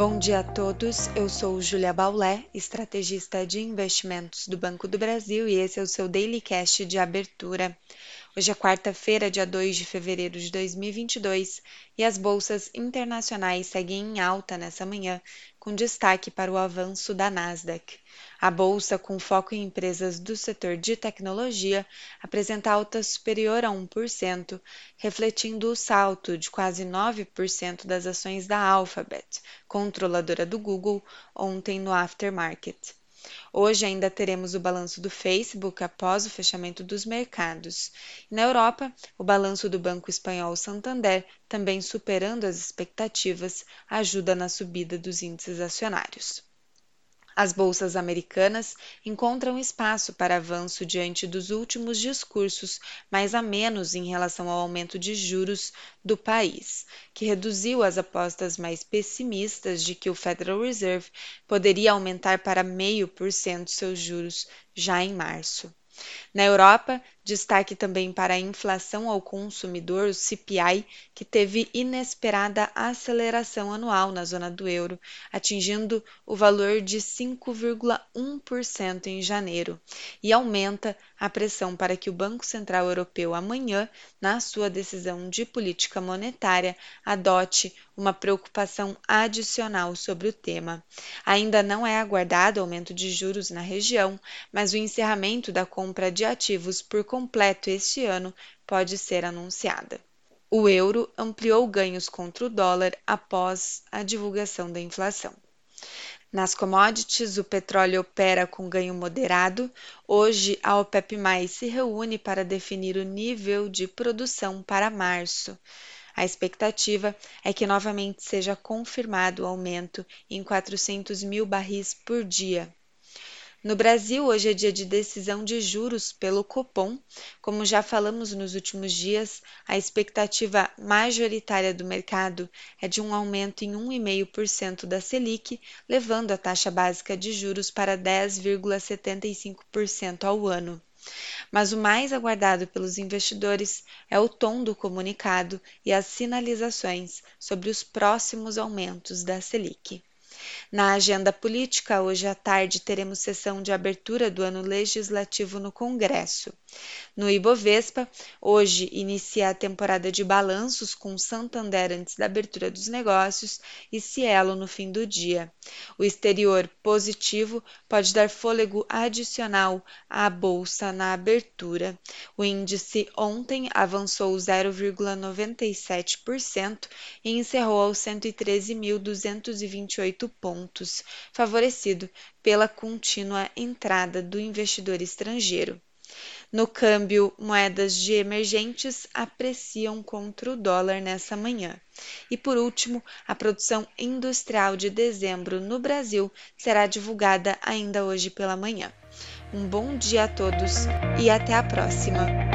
Bom dia a todos. Eu sou Julia Baulé, estrategista de investimentos do Banco do Brasil, e esse é o seu Daily Cash de abertura. Hoje é quarta-feira, dia 2 de fevereiro de 2022, e as bolsas internacionais seguem em alta nessa manhã, com destaque para o avanço da Nasdaq. A bolsa, com foco em empresas do setor de tecnologia, apresenta alta superior a 1%, refletindo o salto de quase 9% das ações da Alphabet, controladora do Google, ontem no aftermarket. Hoje ainda teremos o balanço do Facebook após o fechamento dos mercados. Na Europa, o balanço do Banco Espanhol Santander, também superando as expectativas, ajuda na subida dos índices acionários. As bolsas americanas encontram espaço para avanço diante dos últimos discursos mais a menos em relação ao aumento de juros do país, que reduziu as apostas mais pessimistas de que o Federal Reserve poderia aumentar para 0,5% seus juros já em março. Na Europa, destaque também para a inflação ao consumidor, o CPI, que teve inesperada aceleração anual na zona do euro, atingindo o valor de 5,1% em janeiro, e aumenta a pressão para que o Banco Central Europeu amanhã, na sua decisão de política monetária, adote uma preocupação adicional sobre o tema. Ainda não é aguardado aumento de juros na região, mas o encerramento da compra de ativos por completo este ano pode ser anunciada. O euro ampliou ganhos contra o dólar após a divulgação da inflação. Nas commodities, o petróleo opera com ganho moderado. Hoje, a OPEP+ se reúne para definir o nível de produção para março. A expectativa é que novamente seja confirmado o aumento em 400 mil barris por dia. No Brasil, hoje é dia de decisão de juros pelo Copom. Como já falamos nos últimos dias, a expectativa majoritária do mercado é de um aumento em 1,5% da Selic, levando a taxa básica de juros para 10,75% ao ano. Mas o mais aguardado pelos investidores é o tom do comunicado e as sinalizações sobre os próximos aumentos da Selic. Na agenda política, hoje à tarde teremos sessão de abertura do ano legislativo no Congresso. No Ibovespa, hoje inicia a temporada de balanços com Santander antes da abertura dos negócios e Cielo no fim do dia. O exterior positivo pode dar fôlego adicional à bolsa na abertura. O índice ontem avançou 0,97% e encerrou aos 113.228 pontos, favorecido pela contínua entrada do investidor estrangeiro. No câmbio, moedas de emergentes apreciam contra o dólar nessa manhã. E por último, a produção industrial de dezembro no Brasil será divulgada ainda hoje pela manhã. Um bom dia a todos e até a próxima!